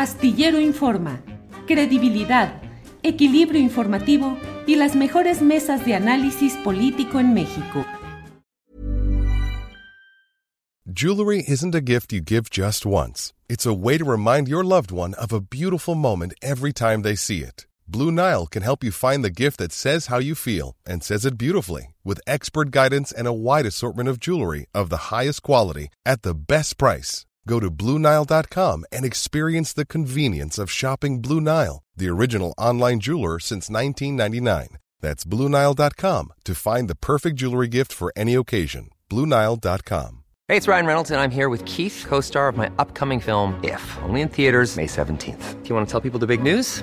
Astillero Informa, credibilidad, equilibrio informativo y las mejores mesas de análisis político en México. Jewelry isn't a gift you give just once. It's a way to remind your loved one of a beautiful moment every time they see it. Blue Nile can help you find the gift that says how you feel and says it beautifully with expert guidance and a wide assortment of jewelry of the highest quality at the best price. Go to BlueNile.com and experience the convenience of shopping Blue Nile, the original online jeweler since 1999. That's BlueNile.com to find the perfect jewelry gift for any occasion. BlueNile.com. Hey, it's Ryan Reynolds, and I'm here with Keith, co star of my upcoming film, If, only in theaters, May 17th. Do you want to tell people the big news?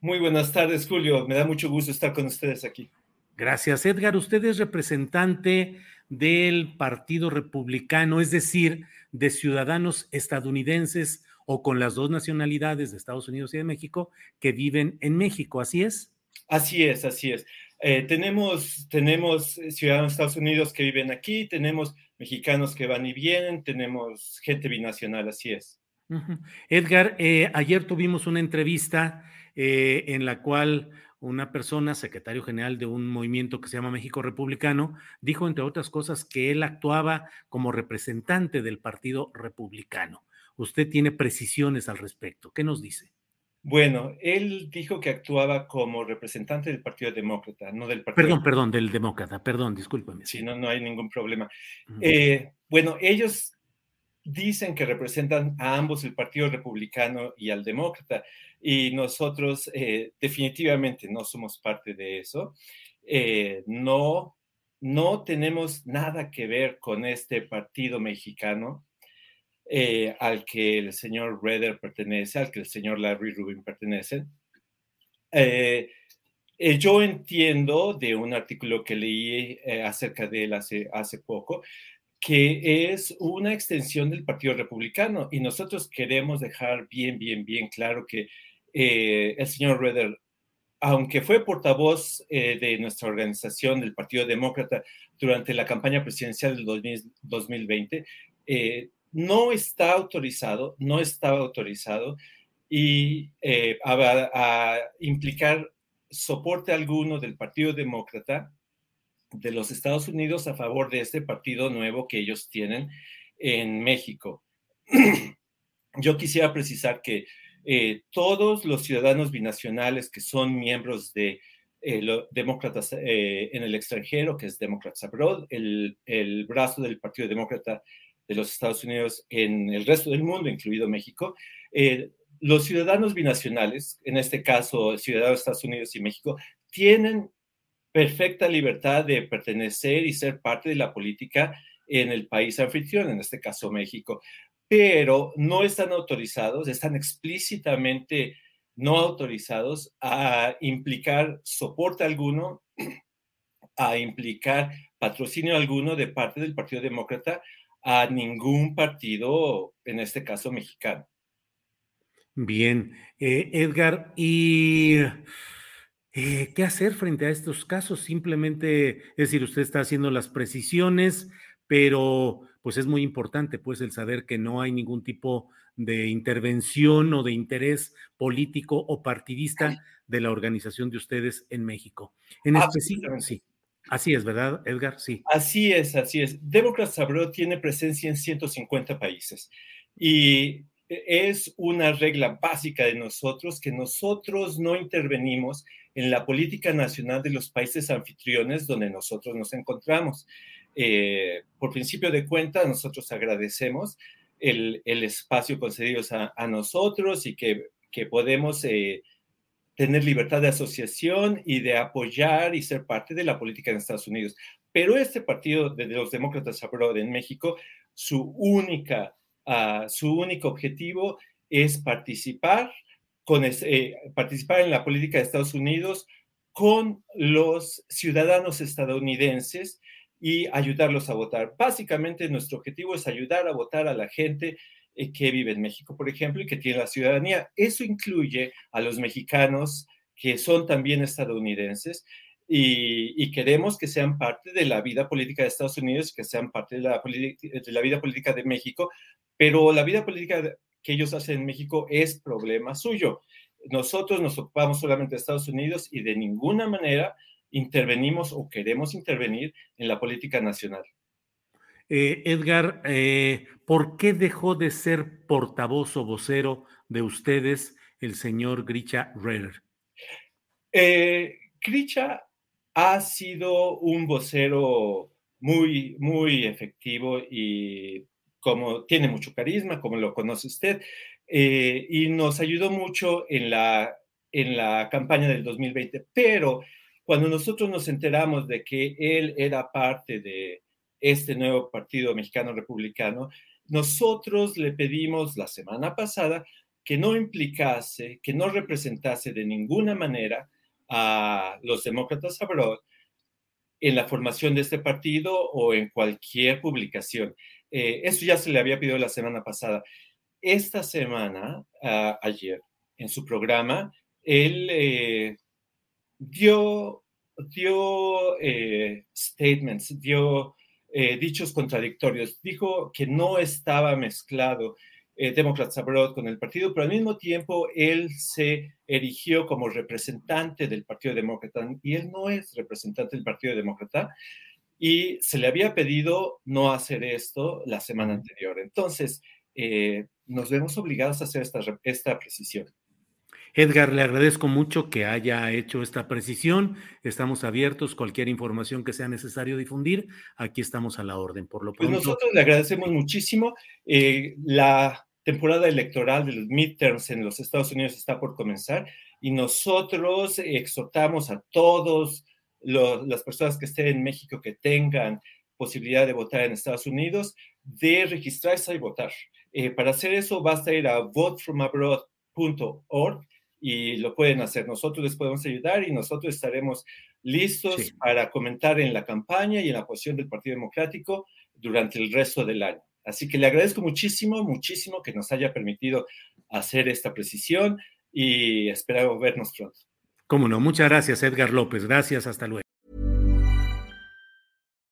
Muy buenas tardes, Julio. Me da mucho gusto estar con ustedes aquí. Gracias, Edgar. Usted es representante del Partido Republicano, es decir, de ciudadanos estadounidenses o con las dos nacionalidades de Estados Unidos y de México que viven en México, ¿así es? Así es, así es. Eh, tenemos, tenemos ciudadanos de Estados Unidos que viven aquí, tenemos mexicanos que van y vienen, tenemos gente binacional, así es. Uh -huh. Edgar, eh, ayer tuvimos una entrevista eh, en la cual una persona, secretario general de un movimiento que se llama México Republicano, dijo, entre otras cosas, que él actuaba como representante del Partido Republicano. Usted tiene precisiones al respecto. ¿Qué nos dice? Bueno, él dijo que actuaba como representante del Partido Demócrata, no del Partido. Perdón, perdón, del Demócrata, perdón, discúlpeme. Sí, no, no hay ningún problema. Uh -huh. eh, bueno, ellos dicen que representan a ambos, el Partido Republicano y al Demócrata, y nosotros eh, definitivamente no somos parte de eso. Eh, no, no tenemos nada que ver con este partido mexicano eh, al que el señor Redder pertenece, al que el señor Larry Rubin pertenece. yo entiendo de un artículo que leí acerca de él hace, hace poco, que es una extensión del Partido Republicano y nosotros queremos dejar bien, bien, bien claro que eh, el señor Redder, aunque fue portavoz eh, de nuestra organización del Partido Demócrata durante la campaña presidencial del 2000, 2020, eh, no está autorizado, no estaba autorizado y eh, a, a implicar soporte alguno del Partido Demócrata de los Estados Unidos a favor de este partido nuevo que ellos tienen en México. Yo quisiera precisar que eh, todos los ciudadanos binacionales que son miembros de eh, los demócratas eh, en el extranjero, que es Democrats Abroad, el, el, brazo del Partido Demócrata de los Estados Unidos en el resto del mundo, incluido México, los ciudadanos binacionales, en este caso ciudadanos de Estados Unidos y México, tienen perfecta libertad de pertenecer y ser parte de la política en el país anfitrión, en este caso México, pero no están autorizados, están explícitamente no autorizados a implicar soporte alguno, a implicar patrocinio alguno de parte del Partido Demócrata a ningún partido, en este caso mexicano. Bien, eh, Edgar, y eh, ¿qué hacer frente a estos casos? Simplemente, es decir, usted está haciendo las precisiones, pero pues es muy importante pues el saber que no hay ningún tipo de intervención o de interés político o partidista de la organización de ustedes en México. En específico, sí. Así es, ¿verdad, Edgar? Sí. Así es, así es. Democrats Abroad tiene presencia en 150 países y es una regla básica de nosotros que nosotros no intervenimos en la política nacional de los países anfitriones donde nosotros nos encontramos. Eh, por principio de cuenta, nosotros agradecemos el, espacio concedido a, nosotros y que, podemos eh, tener libertad de asociación y de apoyar y ser parte de la política en Estados Unidos. Pero este partido de, los demócratas abroad en México, su única, uh, su único objetivo es participar con eh, participar en la política de Estados Unidos con los ciudadanos estadounidenses y ayudarlos a votar. Básicamente nuestro objetivo es ayudar a votar a la gente eh, que vive en México, por ejemplo, y que tiene la ciudadanía. Eso incluye a los mexicanos que son también estadounidenses y, queremos que sean parte de la vida política de Estados Unidos, que sean parte de la, de la vida política de México, pero la vida política que ellos hacen en México es problema suyo. Nosotros nos ocupamos solamente de Estados Unidos y de ninguna manera intervenimos o queremos intervenir en la política nacional. Eh, Edgar, eh, ¿por qué dejó de ser portavoz o vocero de ustedes el señor Gricha Reller? Eh, Gricha ha sido un vocero muy, muy efectivo y como tiene mucho carisma, como lo conoce usted, eh, y nos ayudó mucho en la, en la campaña del 2020. Pero cuando nosotros nos enteramos de que él era parte de este nuevo Partido Mexicano Republicano, nosotros le pedimos la semana pasada que no implicase, que no representase de ninguna manera a los demócratas abroad en la formación de este partido o en cualquier publicación. Eh, eso ya se le había pedido la semana pasada. Esta semana, ayer, en su programa, él eh, dio, dio eh, statements, dio dichos contradictorios. Dijo que no estaba mezclado eh, Democrats Abroad con el partido, pero al mismo tiempo él se erigió como representante del Partido Demócrata y él no es representante del Partido Demócrata y se le había pedido no hacer esto la semana anterior. Entonces, eh, nos vemos obligados a hacer esta, esta precisión. Edgar, le agradezco mucho que haya hecho esta precisión. Estamos abiertos. Cualquier información que sea necesario difundir, aquí estamos a la orden. Por lo pues nosotros le agradecemos muchísimo. Eh, la temporada electoral de los midterms en los Estados Unidos está por comenzar y nosotros exhortamos a todos las personas que estén en México que tengan posibilidad de votar en Estados Unidos de registrarse y votar. Eh, para hacer eso basta ir a votefromabroad.org y lo pueden hacer. Nosotros les podemos ayudar y nosotros estaremos listos para comentar en la campaña y en la posición del Partido Democrático durante el resto del año. Así que le agradezco muchísimo, muchísimo que nos haya permitido hacer esta precisión y espero vernos pronto. Cómo no, muchas gracias Edgar López, gracias, hasta luego.